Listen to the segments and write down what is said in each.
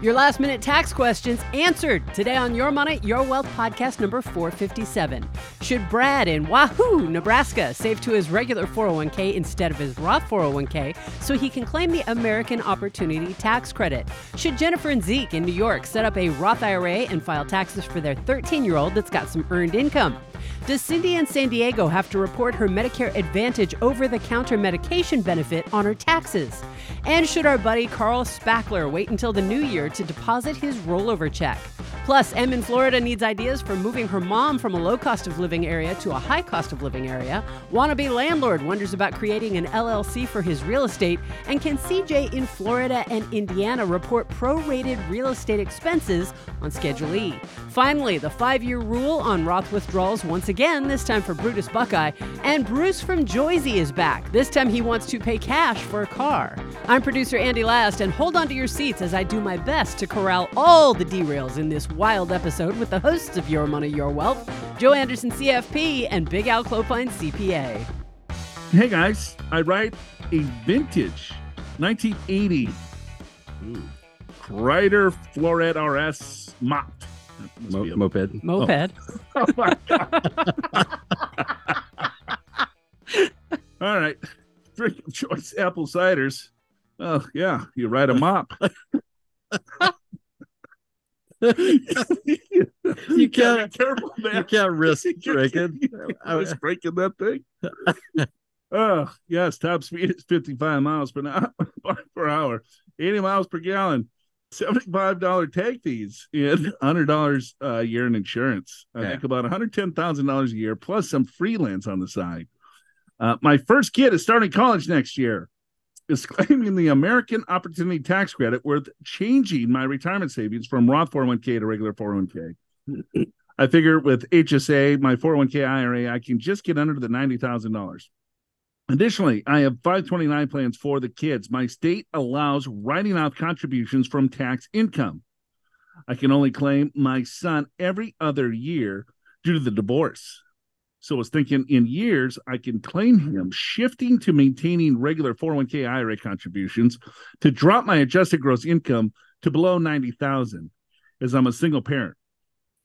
Your last minute tax questions answered today on Your Money, Your Wealth podcast number 457. Should Brad in Wahoo, Nebraska save to his regular 401k instead of his Roth 401k so he can claim the American Opportunity Tax Credit? Should Jennifer and Zeke in New York set up a Roth IRA and file taxes for their 13 year old that's got some earned income? Does Cindy in San Diego have to report her Medicare Advantage over the counter medication benefit on her taxes? And should our buddy Carl Spackler wait until the new year to deposit his rollover check? Plus, Em in Florida needs ideas for moving her mom from a low cost of living area to a high cost of living area. Wannabe landlord wonders about creating an LLC for his real estate. And can CJ in Florida and Indiana report prorated real estate expenses on Schedule E? Finally, the five year rule on Roth withdrawals once again, this time for Brutus Buckeye. And Bruce from Joisey is back. This time he wants to pay cash for a car. I'm producer Andy Last, and hold on to your seats as I do my best to corral all the derails in this wild episode with the hosts of Your Money, Your Wealth, Joe Anderson, CFP, and Big Al Clopine, CPA. Hey guys, I write a vintage 1980 Kreidler Florett RS mop. Mo- a- moped. Oh. Moped. Oh my God. All right. Drink of choice apple ciders. Oh, yeah. You ride a mop. you You can't- be careful, man. You can't risk breaking. I was breaking that thing. oh, yes. Top speed is 55 miles per, hour, per hour, 80 miles per gallon, $75 tag fees, and $100 a year in insurance. I Yeah. think about $110,000 a year, plus some freelance on the side. Uh, my first kid is starting college next year. Is claiming the American Opportunity Tax Credit worth changing my retirement savings from Roth 401k to regular 401k. I figure with HSA, my 401k IRA, I can just get under the $90,000. Additionally, I have 529 plans for the kids. My state allows writing off contributions from tax income. I can only claim my son every other year due to the divorce. So I was thinking in years, I can claim him shifting to maintaining regular 401k IRA contributions to drop my adjusted gross income to below 90,000 as I'm a single parent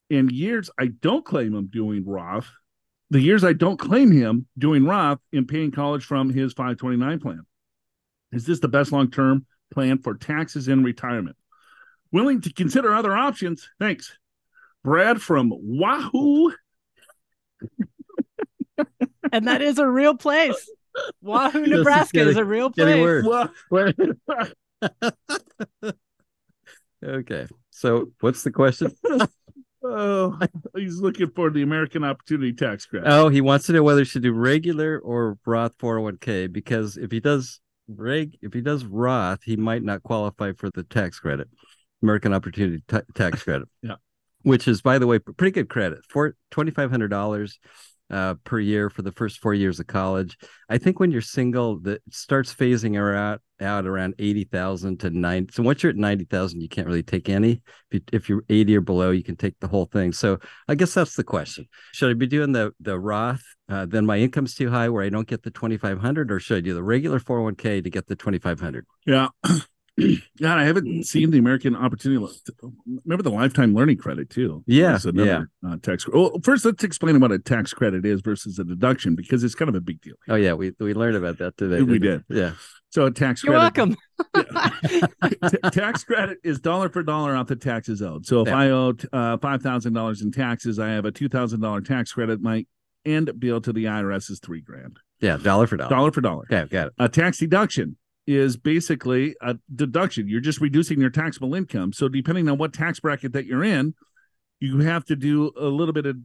in years I don't claim him doing Roth, the years I don't claim him doing Roth and paying college from his 529 plan. Is this the best long term plan for taxes in retirement? Willing to consider other options? Thanks. Brad from Wahoo. And that is a real place. Wahoo, This Nebraska is, getting- a real place. worse. Okay. So what's the question? oh, he's looking for the American Opportunity Tax Credit. Oh, he wants to know whether he should do regular or Roth 401k because if he does reg, if he does Roth, he might not qualify for the tax credit, American Opportunity Ta- Tax Credit. Yeah. Which is, by the way, pretty good credit for twenty five hundred dollars uh, per year for the first four years of college. I think when you're single, that starts phasing out out around eighty thousand to nine. So once you're at ninety thousand, you can't really take any. If, you, if you're eighty or below, you can take the whole thing. So I guess that's the question. Should I be doing the the Roth? Uh, then my income's too high where I don't get the twenty five hundred, or should I do the regular four hundred one k to get the twenty five hundred? Yeah. God, I haven't seen the American Opportunity. Remember the lifetime learning credit too? Yeah, another, Uh, tax. Well, first, let's explain what a tax credit is versus a deduction because it's kind of a big deal. Oh yeah, we we learned about that today. We didn't Yeah. So, a tax You're credit. welcome. T- tax credit is dollar for dollar off the taxes owed. So, if Yeah. I owe uh, five thousand dollars in taxes, I have a two thousand dollar tax credit. My end bill to the IRS is three grand, Yeah, dollar for dollar. dollar for dollar. Okay, got it. A tax deduction is basically a deduction. You're just reducing your taxable income. So depending on what tax bracket that you're in, you have to do a little bit of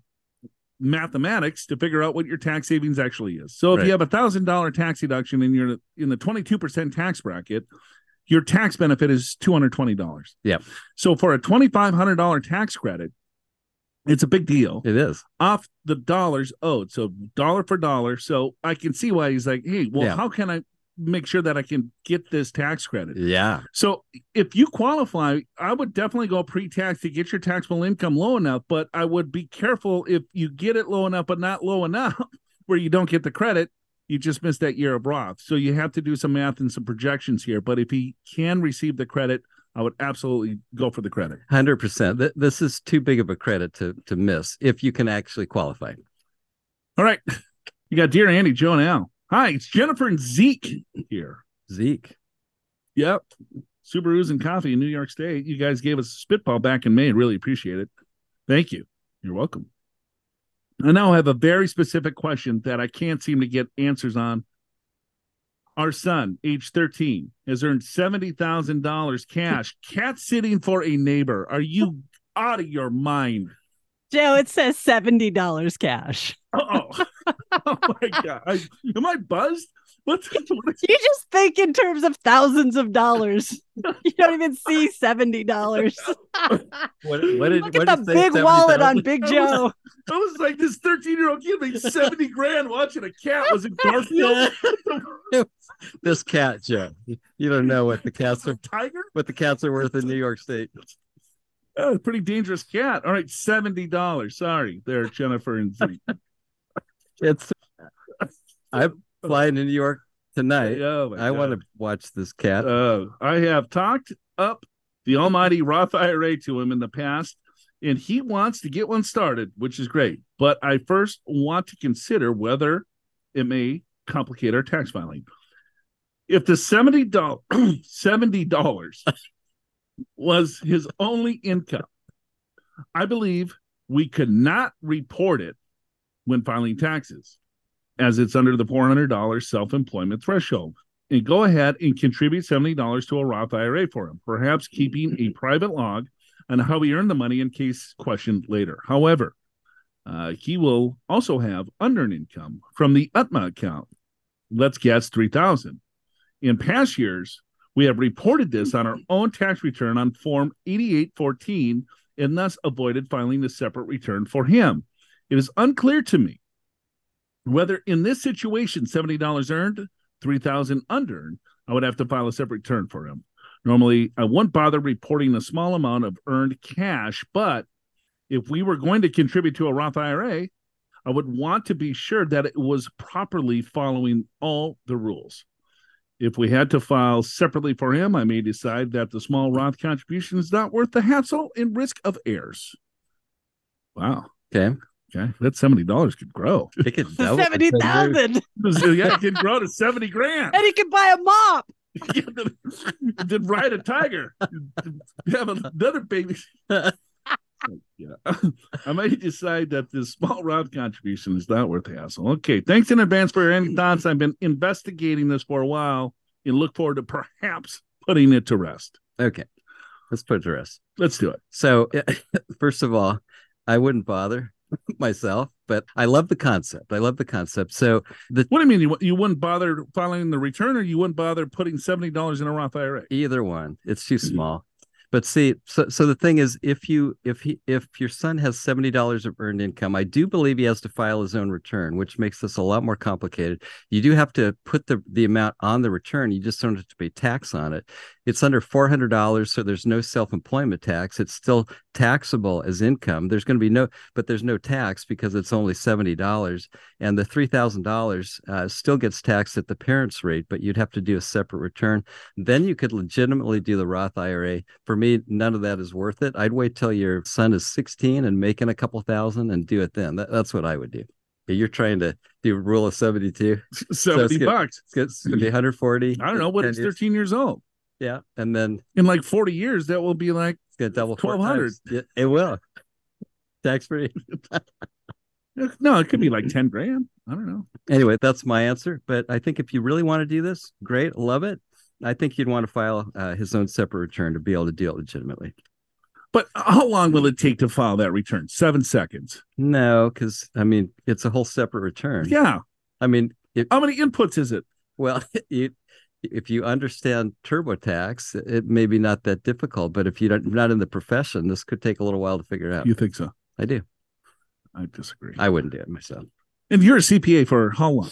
mathematics to figure out what your tax savings actually is. So if Right. you have a thousand dollar tax deduction and you're in the 22% tax bracket, your tax benefit is $220. Yeah. So for a $2,500 tax credit, it's a big deal It is. off the dollars owed. So dollar for dollar. So I can see why he's like, hey, well, Yeah. how can I make sure that I can get this tax credit? Yeah. So if you qualify, I would definitely go pre-tax to get your taxable income low enough, but I would be careful if you get it low enough but not low enough where you don't get the credit, you just missed that year of Roth. So you have to do some math and some projections here, but if he can receive the credit I would absolutely go for the credit. Hundred percent. This is too big of a credit to to miss if you can actually qualify. All right, you got dear Andy, Joe, and Al. Hi, it's Jennifer and Zeke here. Zeke. Yep. Subarus and coffee in New York State. You guys gave us a spitball back in May. Really appreciate it. Thank you. You're welcome. I now have a very specific question that I can't seem to get answers on our son, age 13, has earned $70,000 cash cat sitting for a neighbor. Are you out of your mind? Joe, it says $70 cash. Oh, oh my God. I, am I buzzed? What, what you just think in terms of thousands of dollars. You don't even see seventy dollars. what, what did, Look at the big wallet on Big Joe. I was, like this thirteen-year-old kid made seventy grand watching a cat. Was it Garfield? this cat, Joe. You don't know what the cats are. Tiger. What the cats are worth in New York State. Oh, pretty dangerous cat. All right, seventy dollars. Sorry, there, Jennifer and Zeke. It's. I'm flying to New York tonight. Oh I want to watch this cat. Uh, I have talked up the almighty Roth IRA to him in the past, and he wants to get one started, which is great. But I first want to consider whether it may complicate our tax filing. If the seventy dollars seventy dollars was his only income, I believe we could not report it when filing taxes as it's under the $400 self employment threshold. And go ahead and contribute $70 to a Roth IRA for him, perhaps keeping a private log on how he earned the money in case questioned later. However, uh, he will also have unearned income from the UTMA account. Let's guess 3000 In past years, we have reported this on our own tax return on Form 8814 and thus avoided filing a separate return for him. It is unclear to me whether in this situation, $70 earned, 3000 unearned, I would have to file a separate return for him. Normally, I wouldn't bother reporting a small amount of earned cash, but if we were going to contribute to a Roth IRA, I would want to be sure that it was properly following all the rules. If we had to file separately for him, I may decide that the small Roth contribution is not worth the hassle and risk of errors. Wow. Okay. Okay, that seventy dollars could grow. It could double. Seventy thousand. yeah, it could grow to seventy grand. And he could buy a mop. then ride a tiger. Have another baby. yeah, I might decide that this small Roth contribution is not worth the hassle. Okay, thanks in advance for any thoughts. I've been investigating this for a while and look forward to perhaps putting it to rest. Okay, let's put it to rest. Let's do it. So, first of all, I wouldn't bother myself, but I love the concept. I love the concept. So the what do you mean you you wouldn't bother filing the return, or you wouldn't bother putting seventy dollars in a Roth IRA? Either one. It's too mm-hmm. small. But see, so so the thing is, if you if he if your son has seventy dollars of earned income, I do believe he has to file his own return, which makes this a lot more complicated. You do have to put the the amount on the return. You just don't have to pay tax on it. It's under four hundred dollars, so there's no self employment tax. It's still taxable as income. There's going to be no, but there's no tax because it's only seventy dollars, and the three thousand uh, dollars still gets taxed at the parent's rate, but you'd have to do a separate return. Then you could legitimately do the Roth IRA for me, none of that is worth it. I'd wait till your son is 16 and making a couple thousand and do it then. That, that's what I would do. But you're trying to do rule of 72. 70 so bucks. It's going to be 140. I don't know what it's 13 years old. Yeah. And then in like 40 years, that will be like it's to double 1200. Yeah, it will. Tax free. no, it could be like 10 grand. I don't know. Anyway, that's my answer. But I think if you really want to do this, great. Love it. I think he'd want to file uh, his own separate return to be able to deal legitimately. But how long will it take to file that return? Seven seconds. No, because I mean it's a whole separate return. Yeah. I mean, it, how many inputs is it? Well, you, if you understand TurboTax, it may be not that difficult. But if you're not in the profession, this could take a little while to figure out. You think so? I do. I disagree. I wouldn't do it myself. And you're a CPA for how long?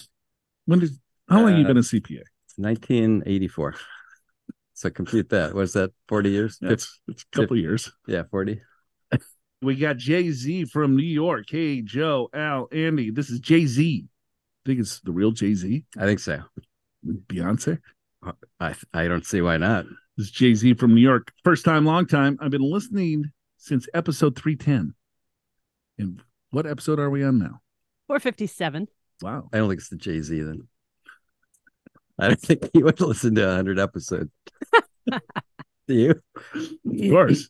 When did how long uh, you been a CPA? 1984. So complete that. Was that 40 years? It's, it's a couple 50, years. Yeah, 40. we got Jay Z from New York. Hey, Joe, Al, Andy. This is Jay Z. I think it's the real Jay Z. I think so. Beyonce. I I don't see why not. This is Jay Z from New York. First time, long time. I've been listening since episode 310. And what episode are we on now? 457. Wow. I don't think it's the Jay Z then. I don't think he would listen to 100 episodes. Do you? Of course.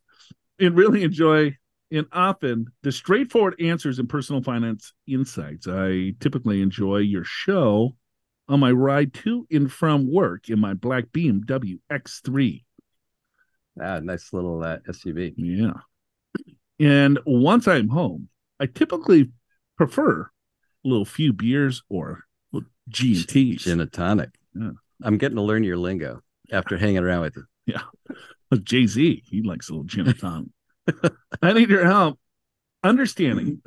and really enjoy and often the straightforward answers and personal finance insights. I typically enjoy your show on my ride to and from work in my black BMW X3. Ah, nice little uh, SUV. Yeah. And once I'm home, I typically prefer a little few beers or G and T's. Gin and tonic. Yeah. I'm getting to learn your lingo after hanging around with you. Yeah. Jay Z, he likes a little and tonic. I need your help understanding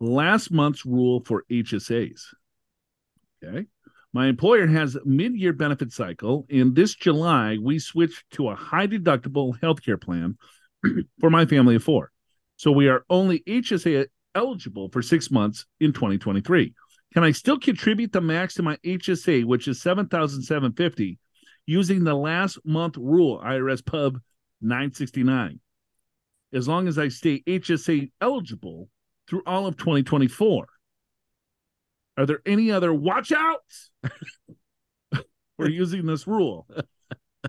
last month's rule for HSAs. Okay. My employer has mid-year benefit cycle. In this July, we switched to a high deductible healthcare plan for my family of four. So we are only HSA eligible for six months in 2023. Can I still contribute the max to my HSA, which is 7,750, using the last month rule, IRS Pub 969? As long as I stay HSA eligible through all of 2024. Are there any other watch outs for using this rule?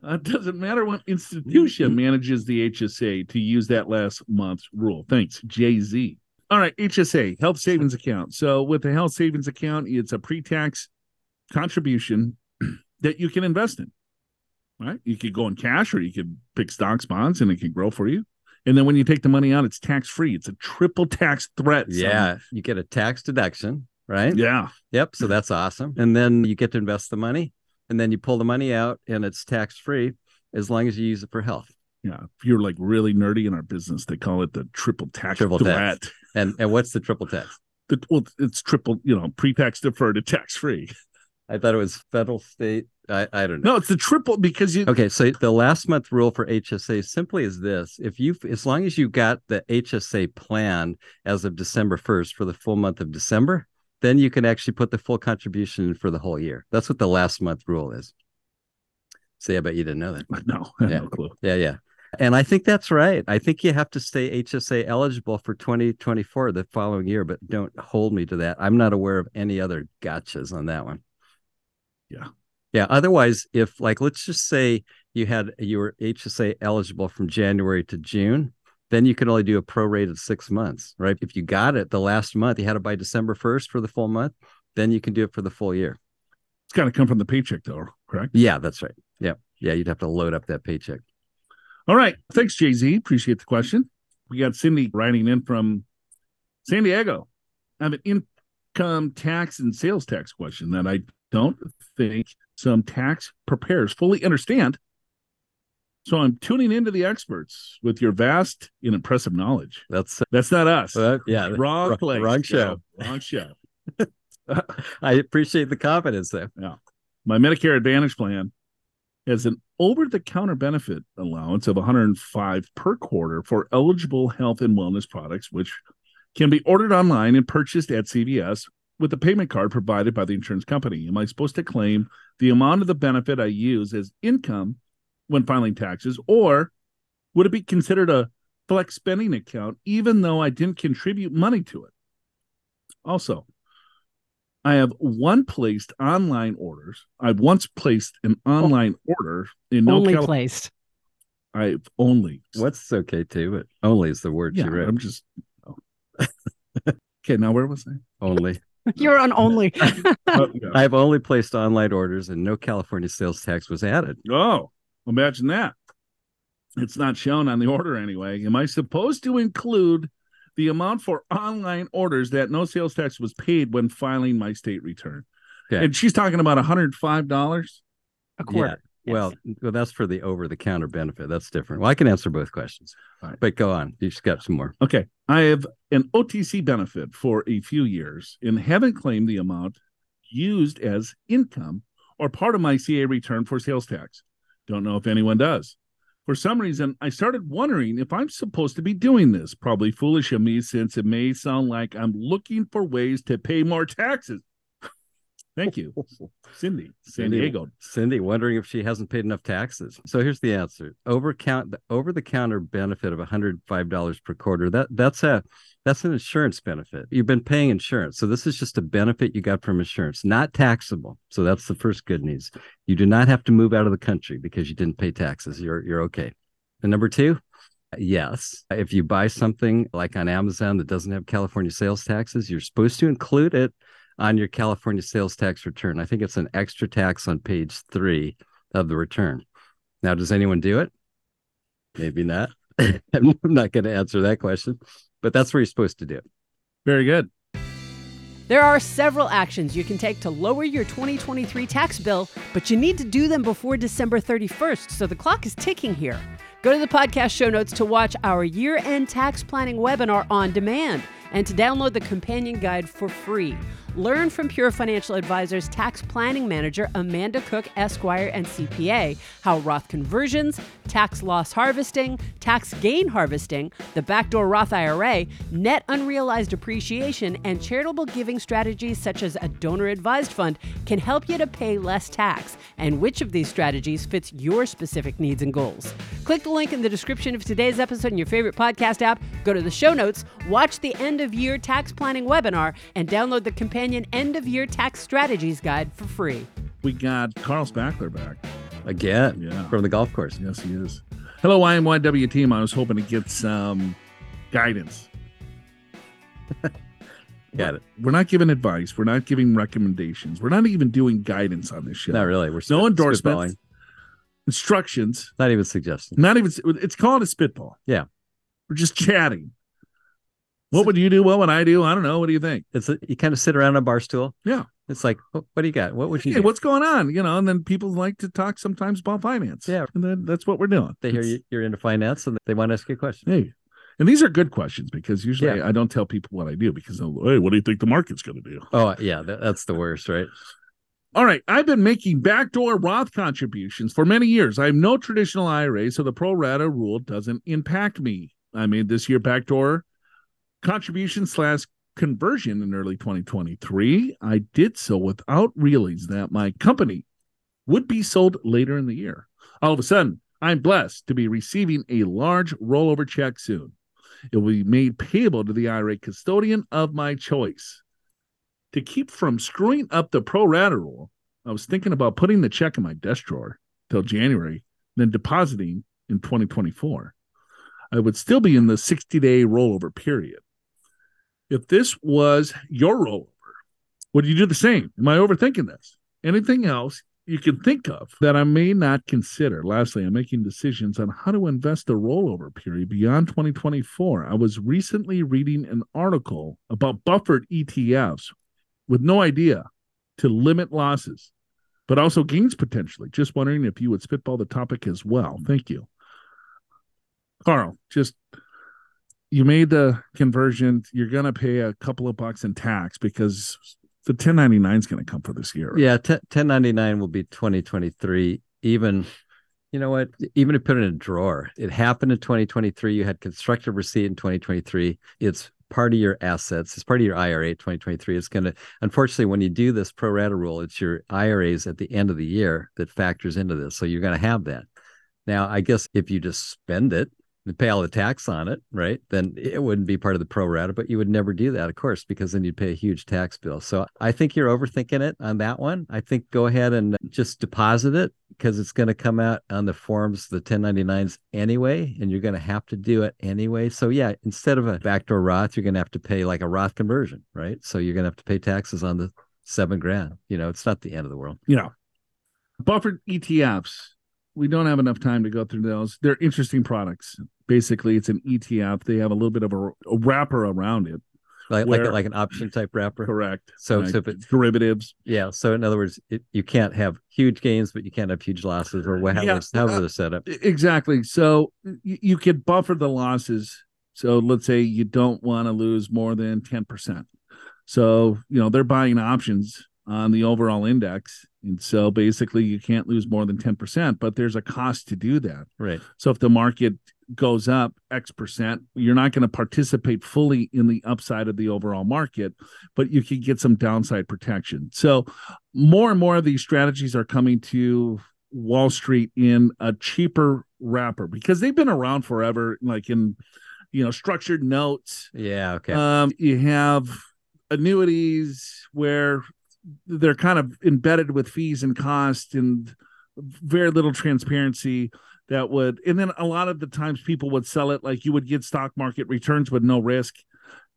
Uh, it doesn't matter what institution manages the HSA to use that last month's rule. Thanks, Jay Z. All right, HSA, health savings account. So, with the health savings account, it's a pre tax contribution that you can invest in, right? You could go in cash or you could pick stocks, bonds, and it can grow for you. And then when you take the money out, it's tax free. It's a triple tax threat. Yeah. You get a tax deduction, right? Yeah. Yep. So that's awesome. And then you get to invest the money and then you pull the money out and it's tax free as long as you use it for health. Yeah. If you're like really nerdy in our business, they call it the triple tax Triple threat. tax. And and what's the triple tax? The, well, it's triple, you know, pre-tax deferred to tax free. I thought it was federal, state. I, I don't know. No, it's the triple because you. Okay, so the last month rule for HSA simply is this: if you, as long as you got the HSA plan as of December first for the full month of December, then you can actually put the full contribution in for the whole year. That's what the last month rule is. See, I bet you didn't know that. No, I Yeah. no clue. Yeah, yeah. And I think that's right. I think you have to stay HSA eligible for 2024 the following year, but don't hold me to that. I'm not aware of any other gotchas on that one. Yeah. Yeah. Otherwise, if like let's just say you had you were HSA eligible from January to June, then you can only do a prorated six months, right? If you got it the last month, you had it by December 1st for the full month, then you can do it for the full year. It's got to come from the paycheck, though, correct? Yeah, that's right. Yeah. Yeah. You'd have to load up that paycheck. All right. Thanks, Jay Z. Appreciate the question. We got Cindy writing in from San Diego. I have an income tax and sales tax question that I don't think some tax preparers fully understand. So I'm tuning into the experts with your vast and impressive knowledge. That's That's not us. uh, yeah. wrong wrong- place. wrong show. Wrong show. I appreciate the confidence there. Yeah, My Medicare Advantage plan has an over-the-counter benefit allowance of 105 per quarter for eligible health and wellness products, which can be ordered online and purchased at CVS with a payment card provided by the insurance company. Am I supposed to claim the amount of the benefit I use as income when filing taxes, or would it be considered a flex spending account even though I didn't contribute money to it? Also, I have one placed online orders. I've once placed an oh. online order in no Only Cali- placed. I've only What's okay too, but only is the word yeah. you wrote. I'm just oh. okay. Now where was I? Only. You're on only. Oh, yeah. I've only placed online orders and no California sales tax was added. Oh, imagine that. It's not shown on the order anyway. Am I supposed to include the amount for online orders that no sales tax was paid when filing my state return? Okay. And she's talking about $105. A quarter. Yes. Well, well, that's for the over the counter benefit. That's different. Well, I can answer both questions. All right. But go on. You just got some more. Okay. I have an OTC benefit for a few years and haven't claimed the amount used as income or part of my CA return for sales tax. Don't know if anyone does. For some reason, I started wondering if I'm supposed to be doing this. Probably foolish of me since it may sound like I'm looking for ways to pay more taxes. Thank you, Cindy. San Cindy. Diego. Cindy wondering if she hasn't paid enough taxes. So here's the answer: over count the over the counter benefit of $105 per quarter. That that's a that's an insurance benefit. You've been paying insurance, so this is just a benefit you got from insurance, not taxable. So that's the first good news. You do not have to move out of the country because you didn't pay taxes. You're you're okay. And number two, yes, if you buy something like on Amazon that doesn't have California sales taxes, you're supposed to include it on your California sales tax return. I think it's an extra tax on page three of the return. Now, does anyone do it? Maybe not. I'm not going to answer that question, but that's where you're supposed to do it. Very good. There are several actions you can take to lower your 2023 tax bill, but you need to do them before December 31st, so the clock is ticking here. Go to the podcast show notes to watch our year end tax planning webinar on demand and to download the companion guide for free. Learn from Pure Financial Advisors tax planning manager Amanda Cook, Esquire, and CPA how Roth conversions, tax loss harvesting, tax gain harvesting, the backdoor Roth IRA, net unrealized appreciation, and charitable giving strategies such as a donor advised fund can help you to pay less tax, and which of these strategies fits your specific needs and goals. Click the link in the description of today's episode in your favorite podcast app, go to the show notes, watch the end of year tax planning webinar, and download the companion end of year tax strategies guide for free. We got Carl Spackler back. Again, Yeah. from the golf course. Yes, he is. Hello, YMYW team. I was hoping to get some guidance. Got it. We're not giving advice. We're not giving recommendations. We're not even doing guidance on this show. Not really. We're No spit- endorsements. Instructions. Not even suggestions. Not even. It's called a spitball. Yeah. We're just chatting. What would you do? What would I do? I don't know. What do you think? It's a, you kind of sit around a bar stool. Yeah. It's like, what, what do you got? What would you Hey, do? what's going on? You know, and then people like to talk sometimes about finance. Yeah. And then that's what we're doing. they hear It's- you, you're into finance and they want to ask you a question. Hey, and these are good questions because usually Yeah. I don't tell people what I do because they'll, hey, what do you think the market's going to do? Oh, yeah. That, that's the worst, right? All right, I've been making backdoor Roth contributions for many years. I have no traditional IRA, so the pro rata rule doesn't impact me. I made this year backdoor contribution slash conversion in early 2023. I did so without realizing that my company would be sold later in the year. All of a sudden, I'm blessed to be receiving a large rollover check soon. It will be made payable to the IRA custodian of my choice. To keep from screwing up the pro rata rule, I was thinking about putting the check in my desk drawer till January, then depositing in 2024. I would still be in the 60 day rollover period. If this was your rollover, would you do the same? Am I overthinking this? Anything else you can think of that I may not consider? Lastly, I'm making decisions on how to invest the rollover period beyond 2024. I was recently reading an article about buffered ETFs with no idea to limit losses, but also gains potentially. Just wondering if you would spitball the topic as well. Thank you. Carl, just you made the conversion. You're going to pay a couple of bucks in tax because the 1099 is going to come for this year. Yeah. T- 1099 will be 2023. Even, you know what? Even if you put it in a drawer, it happened in 2023. You had constructive receipt in 2023. It's part of your assets. It's part of your IRA 2023. It's going to, unfortunately, when you do this pro rata rule, it's your IRAs at the end of the year that factors into this. So you're going to have that. Now, I guess if you just spend it pay all the tax on it, right, then it wouldn't be part of the pro rata, but you would never do that, of course, because then you'd pay a huge tax bill. So I think you're overthinking it on that one. I think go ahead and just deposit it because it's going to come out on the forms, the 1099s anyway, and you're going to have to do it anyway. So yeah, instead of a backdoor Roth, you're going to have to pay like a Roth conversion, right? So you're going to have to pay taxes on the seven grand. You know, it's not the end of the world. You know, buffered ETFs. We don't have enough time to go through those. They're interesting products. Basically, it's an ETF. They have a little bit of a, a wrapper around it. Like like, Where- like an option type wrapper. Correct. So, Right. so if it, derivatives. yeah. So in other words, it, you can't have huge gains, but you can't have huge losses or whatever, Yeah, however uh, they're set up. E- Exactly. So you, you could buffer the losses. So let's say you don't want to lose more than 10%. So, you know, they're buying options on the overall index. And so basically you can't lose more than 10%, but there's a cost to do that. Right. So if the market goes up X percent, you're not going to participate fully in the upside of the overall market, but you can get some downside protection. So, more and more of these strategies are coming to Wall Street in a cheaper wrapper because they've been around forever, like in you know structured notes. Yeah. Okay. Um, you have annuities where they're kind of embedded with fees and cost and very little transparency that would and then a lot of the times people would sell it like you would get stock market returns with no risk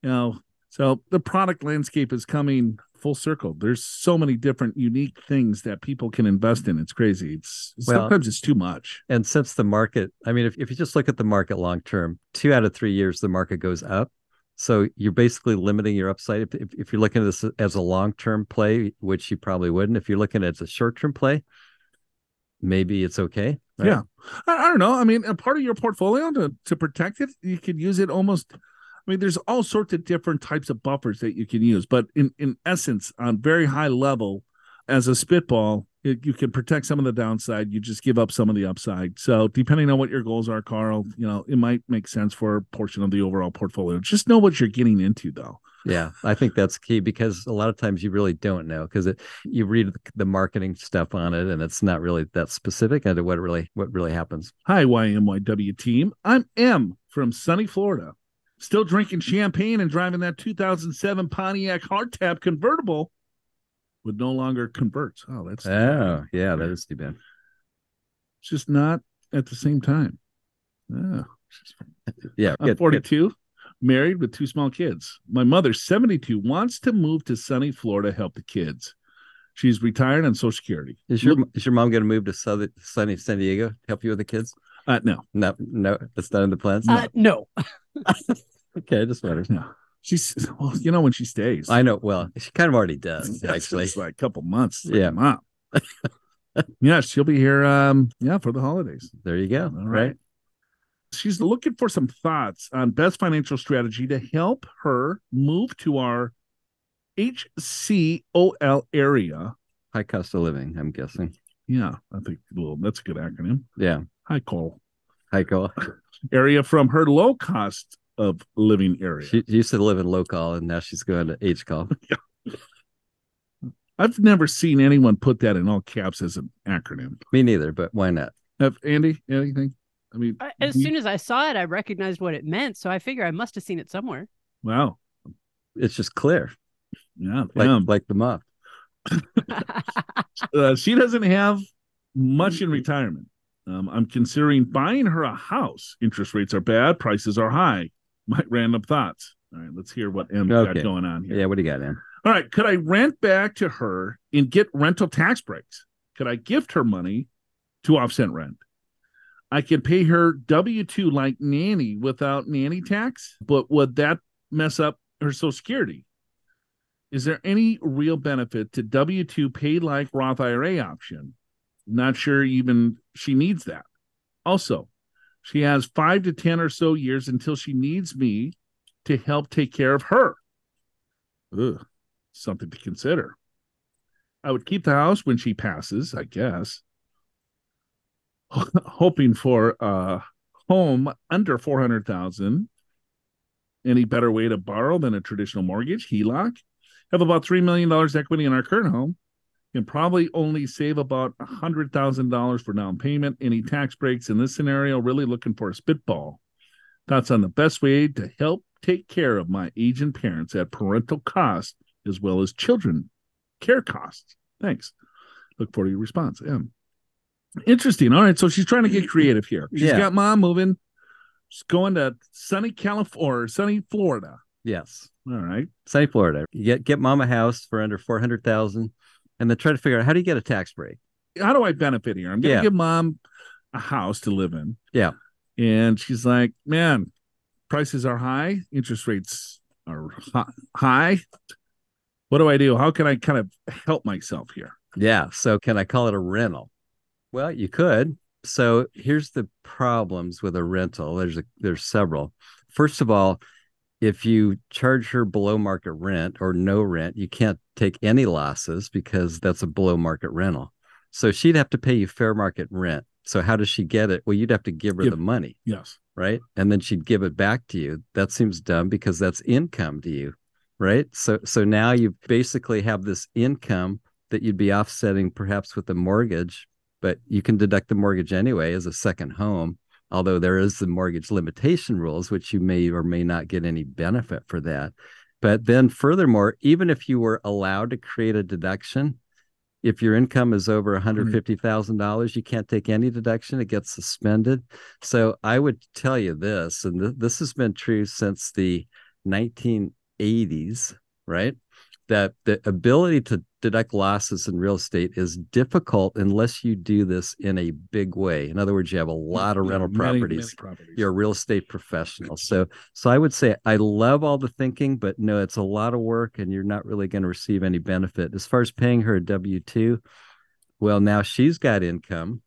you know? So the product landscape is coming full circle. There's so many different unique things that people can invest in. It's crazy. It's Well- sometimes it's too much. and since the market, I mean, if, if you just look at the market long term, two out of three years, the market goes up. So you're basically limiting your upside. If, if, if you're looking at this as a long term play, which you probably wouldn't, if you're looking at it as a short term play, maybe it's okay. right? Yeah. I, I don't know. I mean, a part of your portfolio to to protect it, you could use it almost. I mean, there's all sorts of different types of buffers that you can use, but in in essence, on very high level, as a spitball, it, you can protect some of the downside. You just give up some of the upside. So, depending on what your goals are, Carl, you know, it might make sense for a portion of the overall portfolio. Just know what you're getting into, though. Yeah, I think that's key because a lot of times you really don't know because you read the marketing stuff on it and it's not really that specific into what really what really happens. Hi, YMYW team. I'm Em from sunny Florida. Still drinking champagne and driving that 2007 Pontiac hardtop convertible with no longer convert. Oh, that's Oh, yeah, that is too bad. it's just not at the same time. Oh, Yeah, I'm good, good. 42, married with two small kids. My mother, 72, wants to move to sunny Florida to help the kids. She's retired on Social Security. Is your Look- is your mom going to move to Southern, sunny San Diego to help you with the kids? uh, no, No, no, that's not in the plans. Uh, no. Okay, just wondering. no. She's well, you know when she stays. I know. Well, she kind of already does actually. it's like a couple months. Yeah. mom. yeah, she'll be here. Um, yeah, for the holidays. There you go. All right. right. She's looking for some thoughts on best financial strategy to help her move to our HCOL area. High cost of living. I'm guessing. Yeah, I think well, that's a good acronym. Yeah. Hi, Cole. High cost. Area from her low cost of living area. She, she used to live in low call and now she's going to H call. I've never seen anyone put that in all caps as an acronym. Me neither, but why not? Have Andy anything? I mean, I- As you- soon as I saw it, I recognized what it meant. So I figure I must have seen it somewhere. wow, It's just clear, yeah, like yeah. like the moth. uh, she doesn't have much in retirement. Um, I'm considering buying her a house. Interest rates are bad, prices are high. My random thoughts. All right, let's hear what Em got going on here. Yeah. What do you got, man? All right, could I rent back to her and get rental tax breaks? Could I gift her money to offset rent? I could pay her W 2 like nanny without nanny tax, but would that mess up her Social Security? Is there any real benefit to W 2 paid like Roth IRA option? Not sure even she needs that. Also, she has five to 10 or so years until she needs me to help take care of her. Ugh something to consider. I would keep the house when she passes, I guess. Hoping for a home under 400,000. Any better way to borrow than a traditional mortgage, HELOC? Have about $3 million equity in our current home. Can probably only save about $100,000 for down payment. Any tax breaks in this scenario? Really looking for a spitball. Thoughts on the best way to help take care of my aging parents at parental cost as well as children care costs. Thanks. Look forward to your response. Em. Interesting. All right. So she's trying to get creative here. She's Yeah. got mom moving. She's going to sunny California or sunny Florida. Yes. All right. Sunny Florida. You get get mom a house for under four hundred thousand, and then try to figure out how do you get a tax break. How do I benefit here? I'm going to Yeah. give mom a house to live in. Yeah. And she's like, man, prices are high. Interest rates are high. What do I do? How can I kind of help myself here? Yeah. So can I call it a rental? Well, you could. So here's the problems with a rental. There's a there's several. First of all, if you charge her below market rent or no rent, you can't take any losses because that's a below market rental. So she'd have to pay you fair market rent So how does she get it? Well, you'd have to give her Give- the money, Yes. right? And then she'd give it back to you. That seems dumb because that's income to you, right? So so now you basically have this income that you'd be offsetting perhaps with a mortgage, but you can deduct the mortgage anyway as a second home. Although there is the mortgage limitation rules, which you may or may not get any benefit for that. But then, furthermore, even if you were allowed to create a deduction, if your income is over $150,000, mm-hmm. you can't take any deduction. It gets suspended. So I would tell you this, and th- this has been true since the 1980s, right? That the ability to deduct losses in real estate is difficult unless you do this in a big way. In other words, you have a lot of Yeah, rental many, properties many properties. you're a real estate professional. So so I would say I love all the thinking, but no, it's a lot of work and you're not really going to receive any benefit. As far as paying her a W-2, well, now she's got income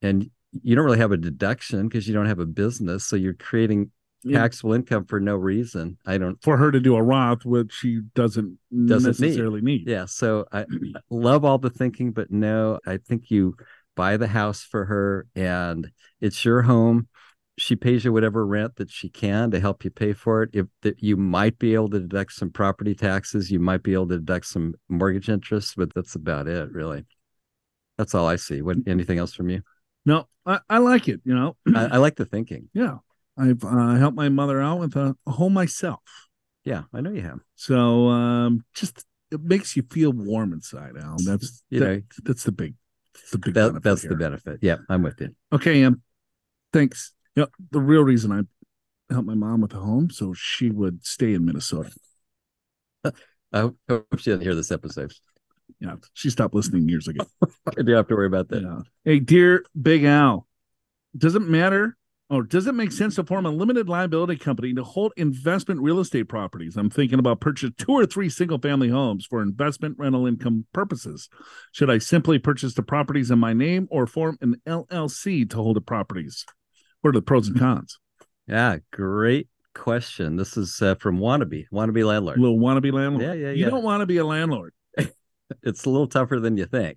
and you don't really have a deduction because you don't have a business. So you're creating Yeah. taxable income for no reason. I don't for her to do a Roth, which she doesn't, Doesn't necessarily need. yeah. So I, I love all the thinking, but no, I think you buy the house for her and it's your home. She pays you whatever rent that she can to help you pay for it. If that you might be able to deduct some property taxes, you might be able to deduct some mortgage interest, but that's about it, really. That's all I see. What anything else from you? No, I, I like it. You know, I, I like the thinking. yeah, I've uh, helped my mother out with a, a home myself, Yeah, I know you have. so um, just it makes you feel warm inside, Al. That's You that- know, that's the big, the big. that, benefit that's here. the benefit. Yeah, I'm with you. Okay, um, thanks. You know, the real reason I helped my mom with a home so she would stay in Minnesota. I hope she didn't hear this episode. Yeah, she stopped listening years ago. I don't have to worry about that. Yeah. Hey, dear Big Al, doesn't matter or does it make sense to form a limited liability company to hold investment real estate properties? I'm thinking about purchase two or three single family homes for investment rental income purposes. Should I simply purchase the properties in my name or form an LLC to hold the properties? What are the pros and cons? Yeah, great question. This is uh, from Wannabe, Wannabe Landlord. Little wannabe landlord. Yeah, yeah, yeah. You don't want to be a landlord. It's a little tougher than you think.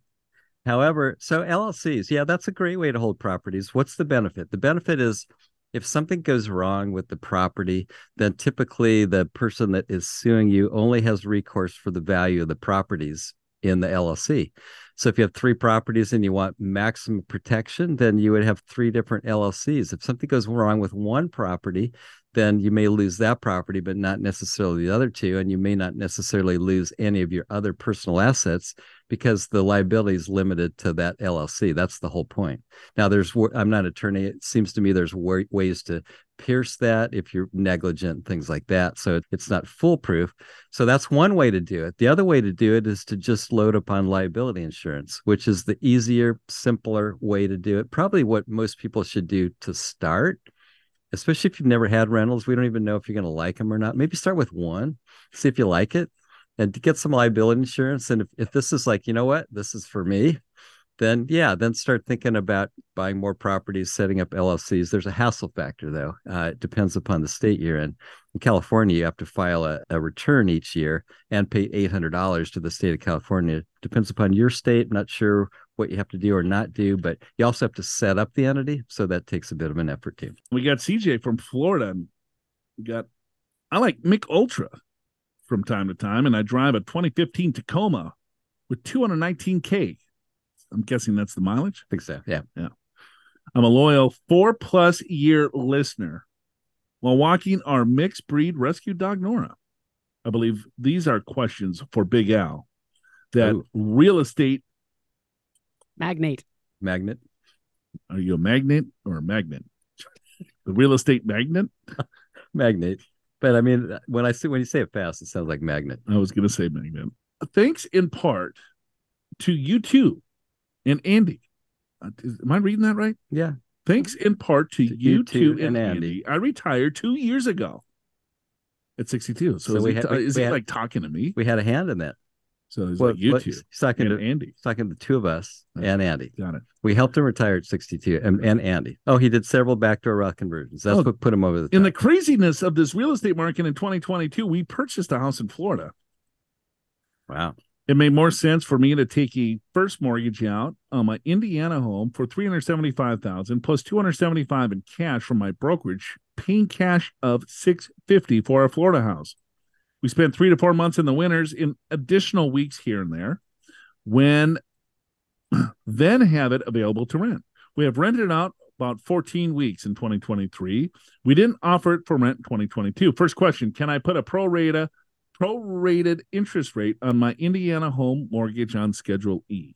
However, so LLCs, yeah, that's a great way to hold properties. What's the benefit? The benefit is if something goes wrong with the property, then typically the person that is suing you only has recourse for the value of the properties in the LLC. So if you have three properties and you want maximum protection, then you would have three different LLCs. If something goes wrong with one property, then you may lose that property, but not necessarily the other two. And you may not necessarily lose any of your other personal assets because the liability is limited to that LLC. That's the whole point. Now, there's, I'm not an attorney. It seems to me there's ways to pierce that if you're negligent, things like that. So it's not foolproof. So that's one way to do it. The other way to do it is to just load upon liability insurance, which is the easier, simpler way to do it. Probably what most people should do to start, especially if you've never had rentals. We don't even know if you're going to like them or not. Maybe start with one, see if you like it, and to get some liability insurance. And if, if this is like, you know what, this is for me, then yeah, then start thinking about buying more properties, setting up LLCs. There's a hassle factor though. Uh, it depends upon the state you're in. In California, you have to file a, a return each year and pay $800 to the state of California. Depends upon your state. I'm not sure what you have to do or not do, but you also have to set up the entity. So that takes a bit of an effort too. We got CJ from Florida. We got, I like Mich Ultra from time to time, and I drive a 2015 Tacoma with 219K. I'm guessing that's the mileage. I think so. Yeah. Yeah. I'm a loyal four plus year listener while walking our mixed breed rescue dog, Nora. I believe these are questions for Big Al that Ooh. real estate. Magnate. Magnet. Are you a magnet or a magnet? The real estate magnet? Magnet. But I mean, when I see when you say it fast, it sounds like magnet. I was going to say magnet. Thanks in part to you two and Andy. Uh, is- am I reading that right? Yeah. Thanks in part to, To you two and and Andy. I retired two years ago at 62. So, So is, we he, had- ta- we- is we had- like talking to me? We had a hand in that. So it's Well, like you two talking and to Andy. talking to the two of us and Andy. Got it. We helped him retire at 62 and, and Andy. Oh, he did several backdoor Roth conversions. That's Oh, what put him over the top. In the craziness of this real estate market in 2022, we purchased a house in Florida. wow. It made more sense for me to take a first mortgage out on my Indiana home for 375,000 plus 275 in cash from my brokerage, paying cash of 650 for our Florida house. We spent 3 to 4 months in the winters in additional weeks here and there when then have it available to rent. We have rented it out about 14 weeks in 2023. We didn't offer it for rent in 2022. First question, can I put a pro rata prorated interest rate on my Indiana home mortgage on Schedule E?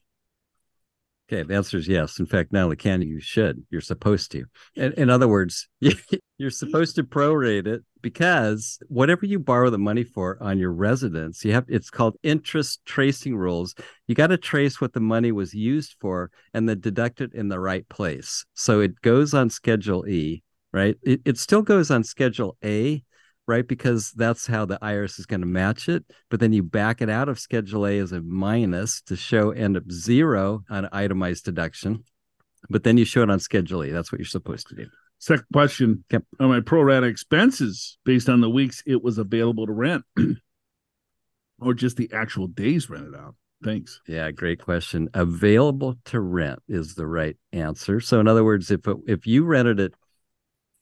Okay, the answer is yes. In fact, not only can you, should. You're supposed to. In, in other words, you're supposed to prorate it because whatever you borrow the money for on your residence, you have it's called interest tracing rules. You got to trace what the money was used for and then deduct it in the right place. So it goes on Schedule E, right? It, it still goes on Schedule A, right? Because that's how the IRS is going to match it. But then you back it out of Schedule A as a minus to show end up zero on itemized deduction. But then you show it on Schedule E. That's what you're supposed to do. Second question Yep. Are my pro rata expenses based on the weeks it was available to rent or just the actual days rented out? Thanks. Yeah, great question. Available to rent is the right answer. So, in other words, if it, if you rented it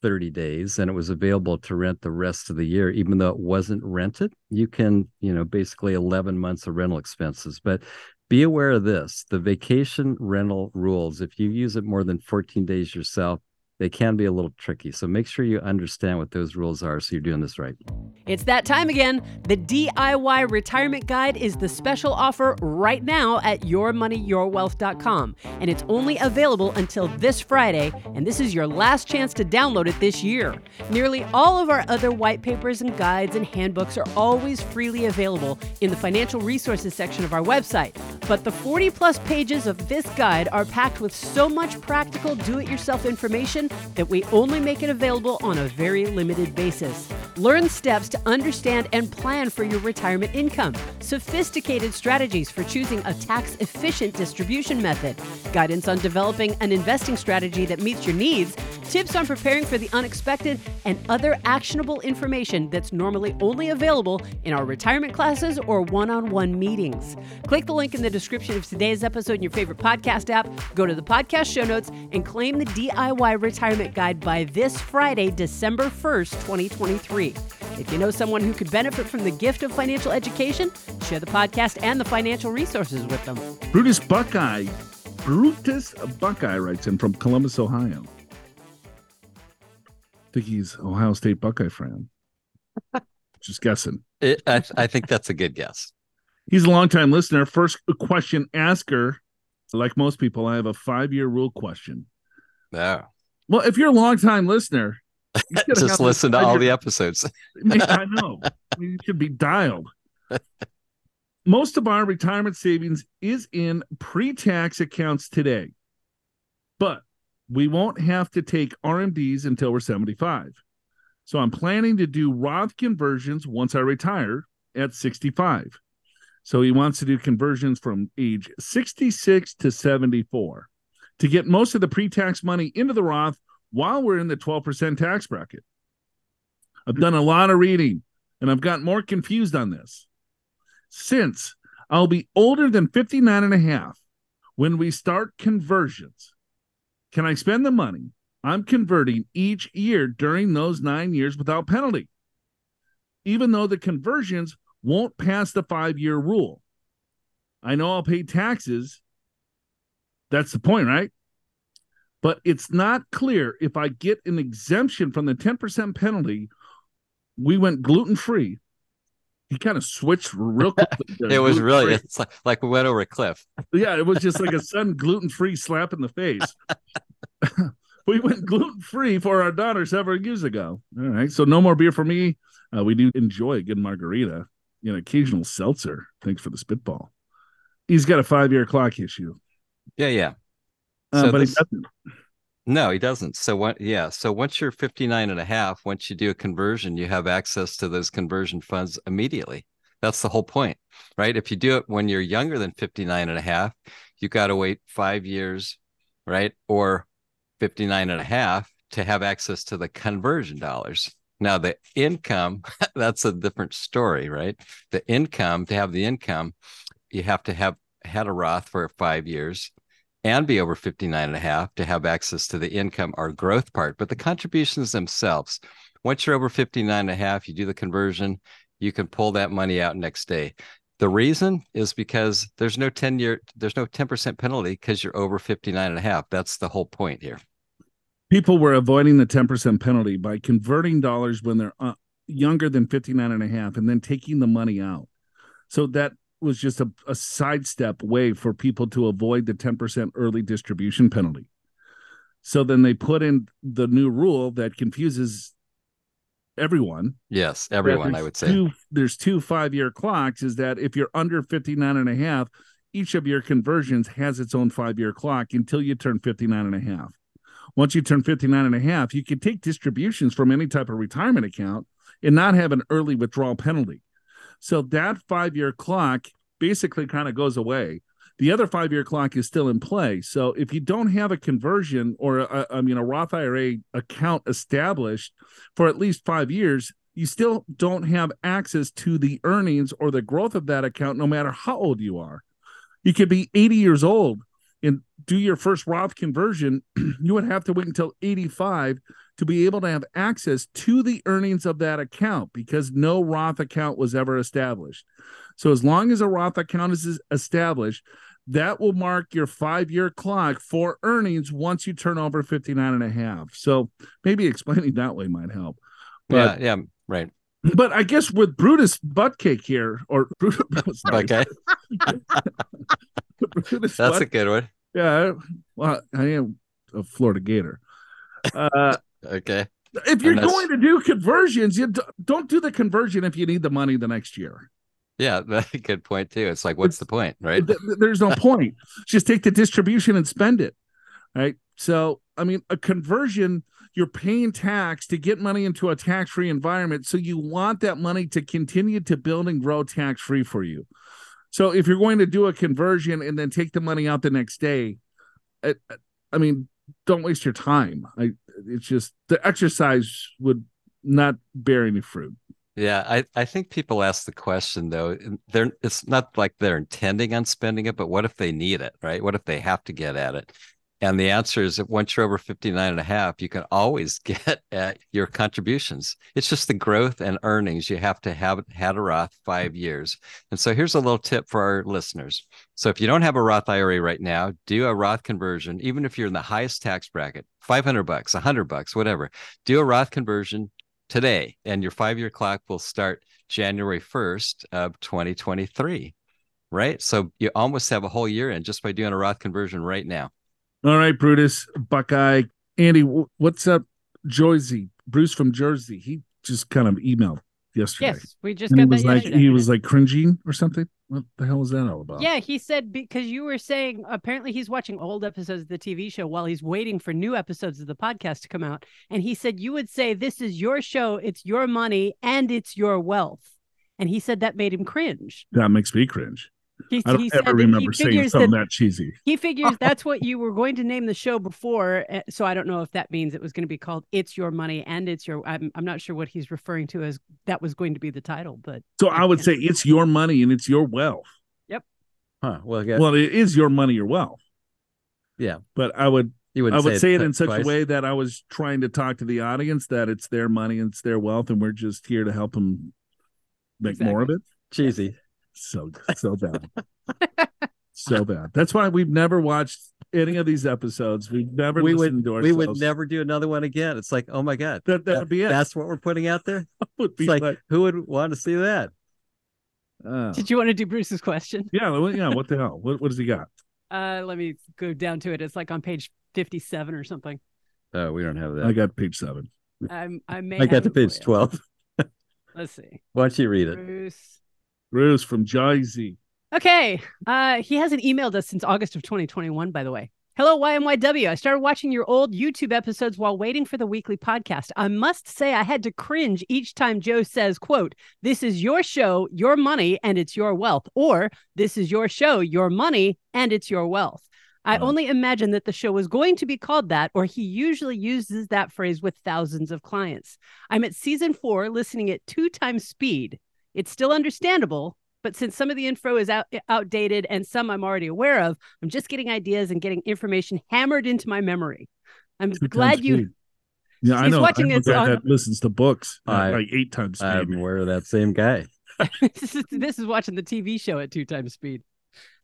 30 days and it was available to rent the rest of the year, even though it wasn't rented, you can, you know, basically 11 months of rental expenses. But be aware of this the vacation rental rules, if you use it more than 14 days yourself, they can be a little tricky. So make sure you understand what those rules are so you're doing this right. It's that time again. The DIY Retirement Guide is the special offer right now at yourmoneyyourwealth.com. And it's only available until this Friday, and this is your last chance to download it this year. Nearly all of our other white papers and guides and handbooks are always freely available in the financial resources section of our website. But the 40 plus pages of this guide are packed with so much practical do it yourself information that we only make it available on a very limited basis. Learn steps to understand and plan for your retirement income, sophisticated strategies for choosing a tax efficient distribution method, guidance on developing an investing strategy that meets your needs, tips on preparing for the unexpected, and other actionable information that's normally only available in our retirement classes or one on one meetings. Click the link in the description of today's episode in your favorite podcast app, go to the podcast show notes, and claim the DIY Retirement Retirement guide by this Friday, December 1st, 2023. If you know someone who could benefit from the gift of financial education, share the podcast and the financial resources with them. Brutus Buckeye. Brutus Buckeye writes in from Columbus, Ohio. I think he's Ohio State Buckeye fan. Just guessing. It, I, I think that's a good guess. He's a longtime listener. First question asker. Like most people, I have a five year rule question. No, Well, if you're a longtime listener, you should have just listen to all the episodes. I know. I mean, you should be dialed. Most of our retirement savings is in pre tax accounts today, but we won't have to take RMDs until we're 75. So I'm planning to do Roth conversions once I retire at 65. So he wants to do conversions from age 66 to 74 to get most of the pre tax money into the Roth while we're in the 12% tax bracket. I've done a lot of reading and I've gotten more confused on this. Since I'll be older than 59 and a half when we start conversions, can I spend the money I'm converting each year during those nine years without penalty? Even though the conversions won't pass the five year rule. I know I'll pay taxes. That's the point, right? But it's not clear if I get an exemption from the 10% penalty we went gluten free. He kind of switched real quick. It was really it's like, like we went over a cliff. yeah, it was just like a sudden gluten free slap in the face. we went gluten free for our daughter several years ago. All right, so no more beer for me. Uh, we do enjoy a good margarita, know, occasional seltzer. Thanks for the spitball. He's got a five year clock issue, Yeah, yeah. uh, So but this- he doesn't. No, he doesn't. So what yeah, so once you're 59 and a half, once you do a conversion, you have access to those conversion funds immediately. That's the whole point, right? If you do it when you're younger than 59 and a half, you got to wait 5 years, right? Or 59 and a half to have access to the conversion dollars. Now the income, that's a different story, right? The income to have the income you have to have had a Roth for five years and be over 59 and a half to have access to the income or growth part. But the contributions themselves, once you're over 59 and a half, you do the conversion, you can pull that money out next day. The reason is because there's no 10 year, there's no 10% penalty because you're over 59 and a half. That's the whole point here. People were avoiding the 10% penalty by converting dollars when they're uh, younger than 59 and a half and then taking the money out. So that was just a, a sidestep way for people to avoid the 10% early distribution penalty. So then they put in the new rule that confuses everyone. Yes, everyone, I would say. Two, there's two five year clocks, is that if you're under 59 and a half, each of your conversions has its own five year clock until you turn 59 and a half. Once you turn 59 and a half, you can take distributions from any type of retirement account and not have an early withdrawal penalty. So that five year clock basically kind of goes away. The other five year clock is still in play. So if you don't have a conversion or a, I mean a Roth IRA account established for at least five years, you still don't have access to the earnings or the growth of that account, no matter how old you are. You could be 80 years old and do your first Roth conversion. you would have to wait until 85 to be able to have access to the earnings of that account because no Roth account was ever established. So as long as a Roth account is established, that will mark your five year clock for earnings once you turn over 59 and a half. So maybe explaining that way might help. But, yeah, yeah, right. But I guess with Brutus butt cake here, or Brutus, okay, Brutus that's butt, a good one. yeah. Well, I am a Florida Gator. Uh, Okay, if you're going to do conversions, you d- don't do the conversion if you need the money the next year. yeah, that's a good point too. It's like, what's the point, right? Th- There's no point. Just take the distribution and spend it. Right. So, I mean, a conversion, you're paying tax to get money into a tax free environment. So, you want that money to continue to build and grow tax free for you. So, if you're going to do a conversion and then take the money out the next day, I, I mean, don't waste your time. I, it's just the exercise would not bear any fruit. Yeah, I, I think people ask the question though, they're it's not like they're intending on spending it, but what if they need it, right? What if they have to get at it? And the answer is that once you're over 59 and a half, you can always get at your contributions. It's just the growth and earnings. You have to have had a Roth five years. And so here's a little tip for our listeners. So if you don't have a Roth IRA right now, do a Roth conversion, even if you're in the highest tax bracket, 500 bucks, 100 bucks, whatever. Do a Roth conversion today, and your five year clock will start January 1st of 2023. Right. So you almost have a whole year in just by doing a Roth conversion right now. All right, Brutus, Buckeye, Andy, what's up, Jersey? Bruce from Jersey. He just kind of emailed yesterday. Yes, we just and he got that was like yesterday. he was like cringing or something. What the hell was that all about? Yeah, he said because you were saying apparently he's watching old episodes of the TV show while he's waiting for new episodes of the podcast to come out. And he said you would say this is your show, it's your money, and it's your wealth. And he said that made him cringe. that makes me cringe. He, I don't he said ever that remember he saying figures something that, that cheesy. he figures that's what you were going to name the show before. eh, So I don't know if that means it was going to be called "It's Your Money" and "It's Your." I'm I'm not sure what he's referring to as that was going to be the title, but So I would say it's your money and it's your wealth. Yep. Huh. Well, yeah, Well, it is your money or wealth. Yeah. But I would you I wouldn't would say it in such twice. a way that I was trying to talk to the audience that it's their money and it's their wealth, and we're just here to help them make more of it. cheesy. So so bad. so bad. That's why we've never watched any of these episodes. We've never We would to we would never do another one again. It's like, oh my god, That that would be it. that's what we're putting out there. would be It's like, like, who would want to see that? uh, did you want to do Bruce's question? yeah, well, yeah. What the hell? What what does he got? Uh, let me go down to it. It's like on page 57 or something. Oh, we don't have that. I got page seven. I'm, I may I got have to page twelve. Let's see. Why don't you read it? Bruce. Bruce from Jersey. Okay. Uh, he hasn't emailed us since August of 2021, by the way. Hello, YMYW. I started watching your old YouTube episodes while waiting for the weekly podcast. I must say I had to cringe each time Joe says, quote, this is your show, your money, and it's your wealth. Or this is your show, your money, and it's your wealth. I only imagine that the show was going to be called that, or he usually uses that phrase with thousands of clients. I'm at season four, listening at two times speed. It's still understandable, But since some of the info is out, outdated and some I'm already aware of, I'm just getting ideas and getting information hammered into my memory. I'm Two glad you. speed. Yeah, I He's know. watching I know it a on- that listens to books uh, I- like eight times speed. I'm aware of that same guy. this, is, this is watching the TV show at two times speed.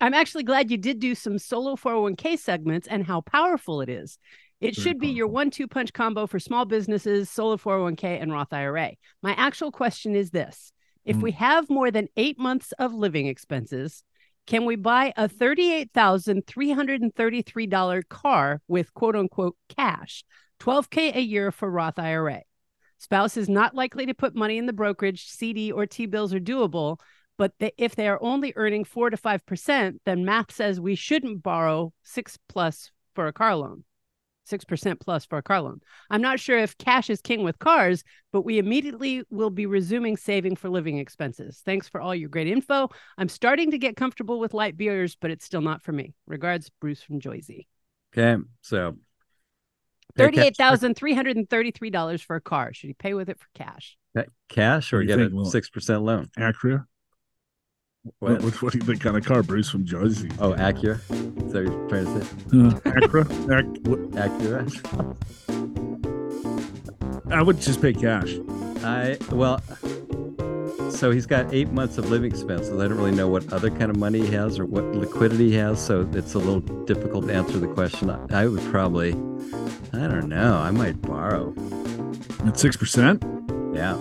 I'm actually glad you did do some solo 401k segments and how powerful it is. It Very should be your one two punch combo for small businesses, solo 401k, and Roth IRA. My actual question is this If Mm. we have more than eight months of living expenses, can we buy a $38,333 car with quote unquote cash, 12K a year for Roth IRA? Spouse is not likely to put money in the brokerage, CD, or T bills are doable. But if they are only earning four to five percent, then math says we shouldn't borrow six plus for a car loan, six percent plus for a car loan. I'm not sure if cash is king with cars, but we immediately will be resuming saving for living expenses. Thanks for all your great info. I'm starting to get comfortable with light beers, but it's still not for me. Regards, Bruce from Joisey. Okay, so pay cash- Thirty-eight thousand three hundred and thirty-three dollars for a car. Should he pay with it for cash? pay cash or What do you get a six percent loan. Acura. What? What, what, what do you think kind of car, Bruce from Jersey? Oh, Acura. Is that what you're trying to say? Uh, Acura. Ac- Acura. I would just pay cash. I well, so he's got eight months of living expenses. I don't really know what other kind of money he has or what liquidity he has, so it's a little difficult to answer the question. I, I would probably, I don't know, I might borrow. At six percent, Yeah,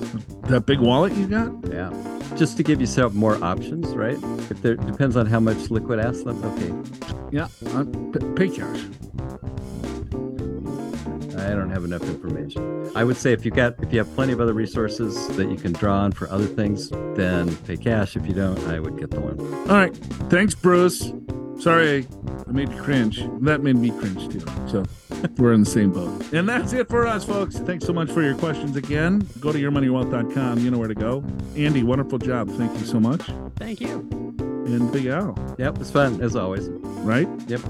that big wallet you got. yeah, just to give yourself more options, right? If there depends on how much liquid assets. Okay, Yeah, uh, p- pay cash. I don't have enough information. I would say if you got if you have plenty of other resources that you can draw on for other things, then pay cash. If you don't, I would get the loan. All right, thanks, Bruce. Sorry, I made you cringe. That made me cringe too. So we're in the same boat. And that's it for us, folks. Thanks so much for your questions again. Go to yourmoneywealth.com. You know where to go. Andy, wonderful job. Thank you so much. Thank you. And Big Al, Yep, it's fun as always. right? Yep,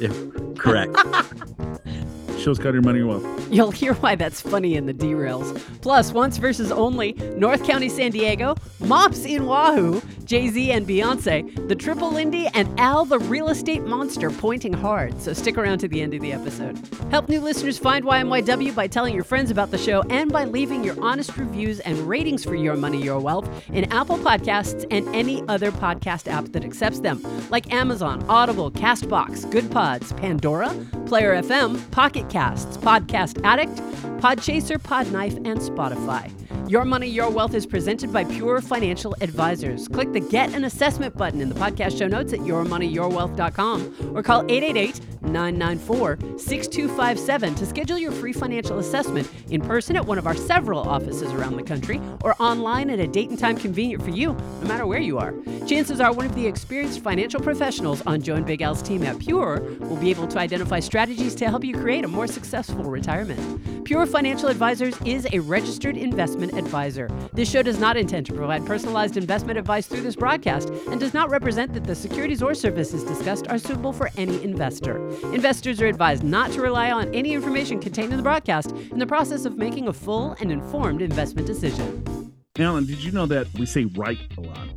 Yep. correct. Show's got your money wealth. You'll hear why that's funny in the derails. Plus, once versus only, North County San Diego, Mops in Wahoo, Jay Z and Beyonce, the Triple Lindy, and Al the Real Estate Monster pointing hard. So stick around to the end of the episode. Help new listeners find YMYW by telling your friends about the show and by leaving your honest reviews and ratings for Your Money, Your Wealth in Apple Podcasts and any other podcast app that accepts them, like Amazon, Audible, Castbox, Goodpods, Pandora, Player FM, Pocket Casts, Podcast Addict, Podchaser, Podknife, and Spotify. Your Money, Your Wealth is presented by Pure Financial Advisors. Click the Get an Assessment button in the podcast show notes at yourmoneyyourwealth.com or call 888 994 6257 to schedule your free financial assessment in person at one of our several offices around the country or online at a date and time convenient for you, no matter where you are. Chances are one of the experienced financial professionals on Joe and Big Al's team at Pure will be able to identify strategies to help you create a more successful retirement. Pure Financial Advisors is a registered investment advisor. This show does not intend to provide personalized investment advice through this broadcast and does not represent that the securities or services discussed are suitable for any investor. Investors are advised not to rely on any information contained in the broadcast in the process of making a full and informed investment decision. Alan, did you know that we say right a lot?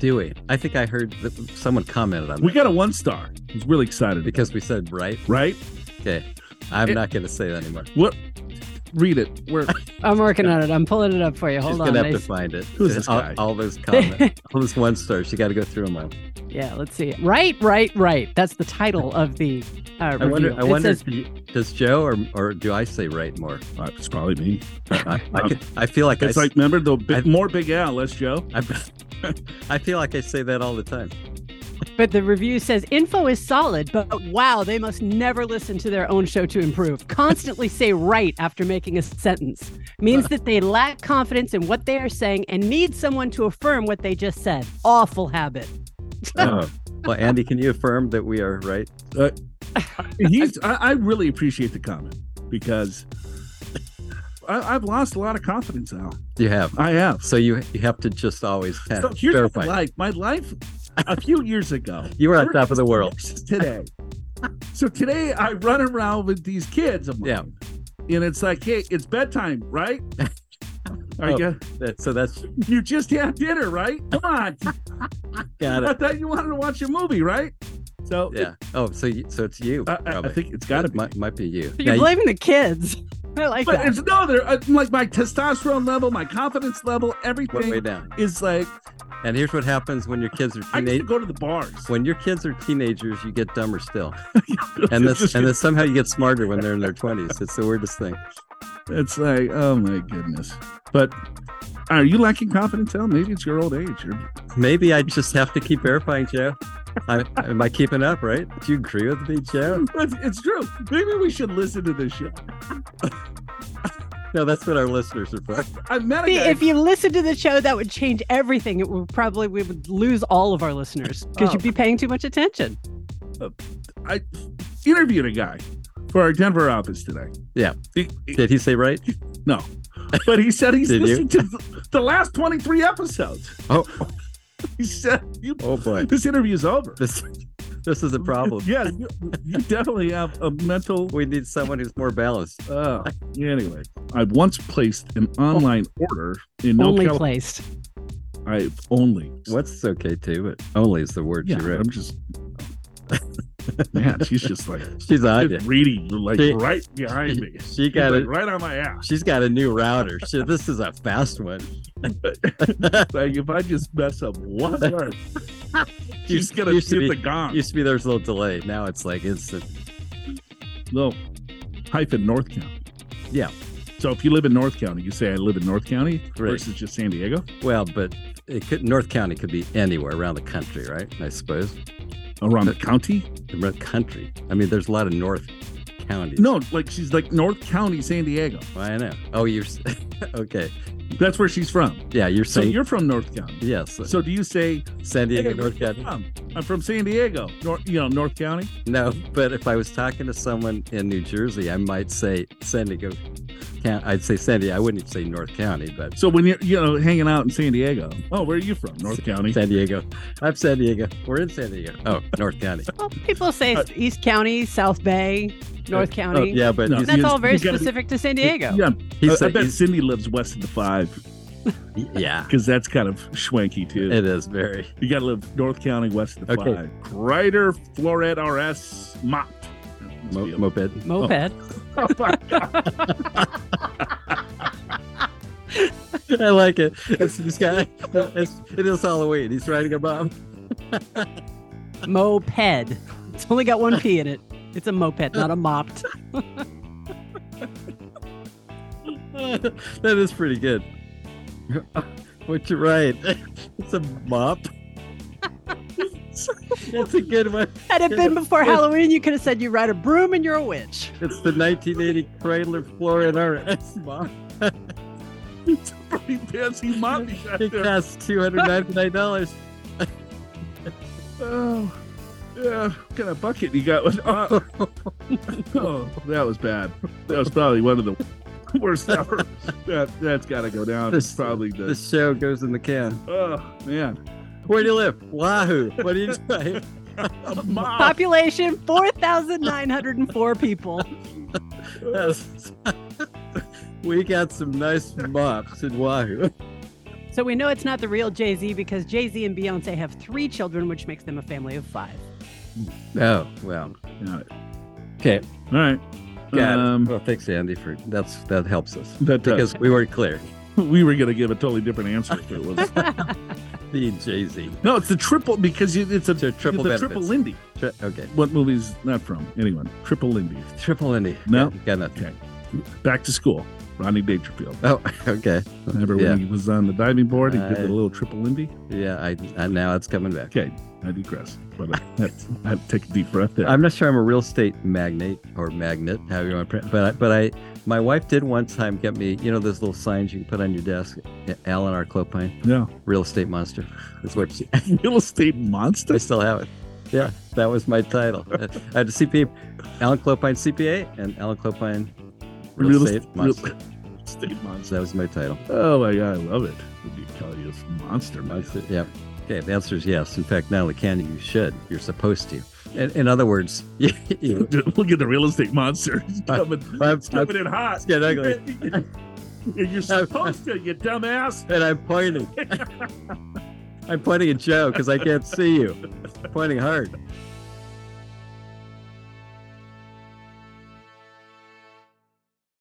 Do we? I think I heard that someone commented on that. We that got a one star. I was really excited. because we said right. right? Okay, I'm It- not going to say that anymore. What? Read it. Where? I'm working on it. I'm pulling it up for you. Hold She's Hold gonna have I- to find it. Who's this all, guy? all those comments, all those one stars. You got to go through them all. yeah, let's see. Right, right, right. That's the title of the uh, I review. wonder. I It wonder. says- do does Joe or or do I say right more? Uh, it's probably me. I, I, could- I feel like I, It's s- like remember the big, I- more Big Al, less Joe. I, I feel like I say that all the time. But the review says info is solid, but wow, they must never listen to their own show to improve. Constantly say right after making a sentence means that they lack confidence in what they are saying and need someone to affirm what they just said. Awful habit. Oh. Well, Andy, can you affirm that we are right? Uh, he's. I, I really appreciate the comment because I, I've lost a lot of confidence, now. You have. I have. So you you have to just always have So here's verify. my life. A few years ago. You were on top of the world. Today. so today I run around with these kids mine. Yeah. And it's like, hey, it's bedtime, right? I Oh. guess That- so that's you just had dinner, right? Come on. got it. I thought you wanted to watch a movie, right? So Yeah. Oh, so you, so it's you. I, I, I think it's got to It be. might, might be you. You're Now, blaming the kids. I like But that. it's no, they're uh, like my testosterone level, my confidence level, went everything way down. is like And here's what happens when your kids are teenagers. I used go to the bars. When your kids are teenagers, you get dumber still, and this and then somehow you get smarter when they're in their twenties. It's the weirdest thing. it's like, oh my goodness. But are you lacking confidence, Al? Maybe it's your old age. Or... Maybe I just have to keep verifying, Joe. I, am I keeping up, right? Do you agree with me, Joe? It's, it's true. Maybe we should listen to this show. No, that's what our listeners are for. I met a See, guy. if you listen to the show, that would change everything. It would probably we would lose all of our listeners because Oh. you'd be oh. paying too much attention. Uh, I interviewed a guy for our Denver office today. Yeah. He- he- Did he say right? no, but he said he's Did you? listened to the, the last 23 episodes. Oh, He said, you, oh boy, this interview's over. this this is a problem. Yeah, you, you definitely have a mental. We need someone who's more balanced. Uh, anyway, I once placed an online order in no Only Cali- placed. I only. What's okay too, but only is the word Yeah, she read. I'm just. Man, she's just like She's on you. just reading like She- right behind me. She got like, it. right on my ass. She's got a new router. She, this is a fast one. like if I just mess up one word, she's gonna used to hit be- the gong. Used to be there's a little delay. Now it's like instant. No, hyphen North County. Yeah. So if you live in North County, you say I live in North County Right. versus just San Diego. Well, but it could North County could be anywhere around the country, right? I suppose Around the county? around the country. I mean, there's a lot of North counties. No, like she's like North County, San Diego. I know. Oh, you're okay. That's where she's from. Yeah, you're saying. So you're from North County. yes. So do you say San Diego, "Hey, North County. from?" I'm from San Diego, North, you know, North County. No, but if I was talking to someone in New Jersey, I might say San Diego. Can't I'd say San Diego. I wouldn't say North County, but So when you're, you know, hanging out in San Diego, oh, where are you from? North County. San Diego. I'm San Diego. We're in San Diego. Oh, North County. Well, people say Uh, East County, South Bay, North Oh, County. yeah, but No. That's all very you gotta be- specific to San Diego. Yeah, he's, I, I bet he's- Cindy lives west of the five yeah, because that's kind of schwanky too. it is very. You got to live North County, west of the Okay. five. Kreidler Florett RS Mott. Mo- moped. Moped. Oh, oh my God. I like it. It's this guy. It's, it is Halloween. He's riding a bomb. Moped. It's only got one P in it. It's a moped, not a mopped. that is pretty good. What you're right. It's a mop. That's a good one. Had it been before Halloween, you could have said you ride a broom and you're a witch. It's the 1980 Kreidler Florett RS mop. It's a pretty fancy mop you got It there. costs $299. Oh, yeah. What kind of bucket you got? With, oh, oh, that was bad. That was probably one of the worst ever. That, that's got to go down. It's This- probably the. This show goes in the can. Oh, man. Where do you live? Wahoo. What do you drive? A mop. Population 4,904 people. Yes. we got some nice mops in Wahoo. So we know it's not the real Jay Z because Jay Z and Beyonce have three children, which makes them a family of five. Oh, well. Yeah. Okay. All right. Got Um, it. Well, thanks, Andy, for that's that helps us that uh, because we weren't clear. we were going to give a totally different answer if it was. The Jay Z. no, it's the triple because you- it's a triple the benefits. triple Lindy. Tri- okay. What movie's not from? Anyone? Triple Lindy. Triple Indy. No. Got, got nothing. Okay. Back to school. Rodney Dangerfield. Oh, okay. Remember Yeah. when he was on the diving board? He did a little triple Lindy. Yeah, I, I now it's coming back. Okay, I digress. But uh, I have to take a deep breath there. I'm not sure I'm a real estate magnate or magnet, however you want to, but I, but I, my wife did one time get me, you know, those little signs you can put on your desk. Alan R. Clopine, yeah, real estate monster. That's what she, real estate monster. I still have it. Yeah, that was my title. I had a CPA, Alan Clopine CPA, and Alan Clopine real, estate real- monster. estate monster. that was my title. Oh my god, I love it. You call you a monster? Monster. Yep. Okay. The answer is yes. In fact, not only can you, you should. You're supposed to. In, in other words, you, look at the real estate monster. It's coming, I, it's coming I, in hot. It's getting ugly. You're supposed to, you dumbass. And I'm pointing. I'm pointing at Joe because I can't see you. I'm pointing hard.